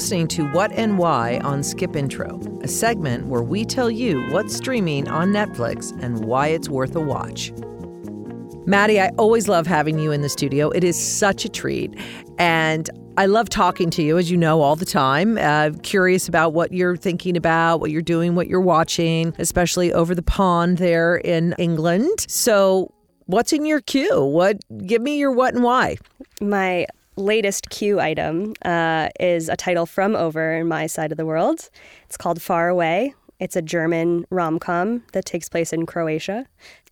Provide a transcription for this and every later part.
listening to What and Why on Skip Intro, a segment where we tell you what's streaming on Netflix and why it's worth a watch. Maddie, I always love having you in the studio. It is such a treat. And I love talking to you, as you know, all the time. Uh, curious about what you're thinking about, what you're doing, what you're watching, especially over the pond there in England. So, what's in your queue? What? Give me your what and why. My latest Q item uh, is a title from over in my side of the world. It's called Faraway. It's a German rom com that takes place in Croatia.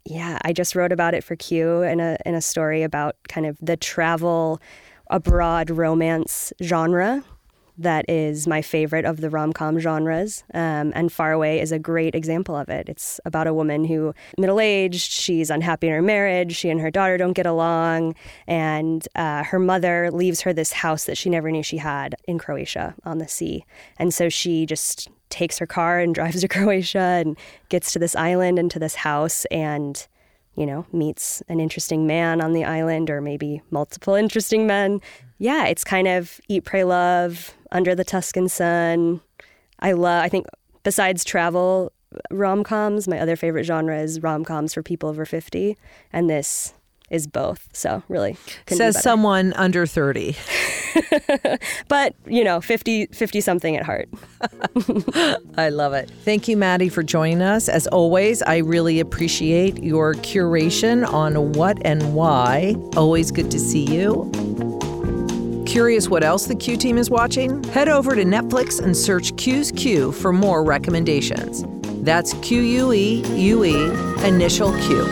Yeah, I just wrote about it for Queue in a in a story about kind of the travel abroad romance genre that is my favorite of the rom com genres. Um, and Faraway is a great example of it. It's about a woman who, middle aged, she's unhappy in her marriage, she and her daughter don't get along, and uh, her mother leaves her this house that she never knew she had in Croatia on the sea. And so she just takes her car and drives to Croatia and gets to this island and to this house and you know, meets an interesting man on the island or maybe multiple interesting men. Yeah, it's kind of eat, pray, love, under the Tuscan sun. I love, I think, besides travel rom coms, my other favorite genre is rom coms for people over 50. And this is both. So really says someone under 30. but, you know, 50 50 something at heart. I love it. Thank you Maddie for joining us. As always, I really appreciate your curation on what and why. Always good to see you. Curious what else the Queue team is watching? Head over to Netflix and search Queue's Queue for more recommendations. That's Q U E U E, initial Q.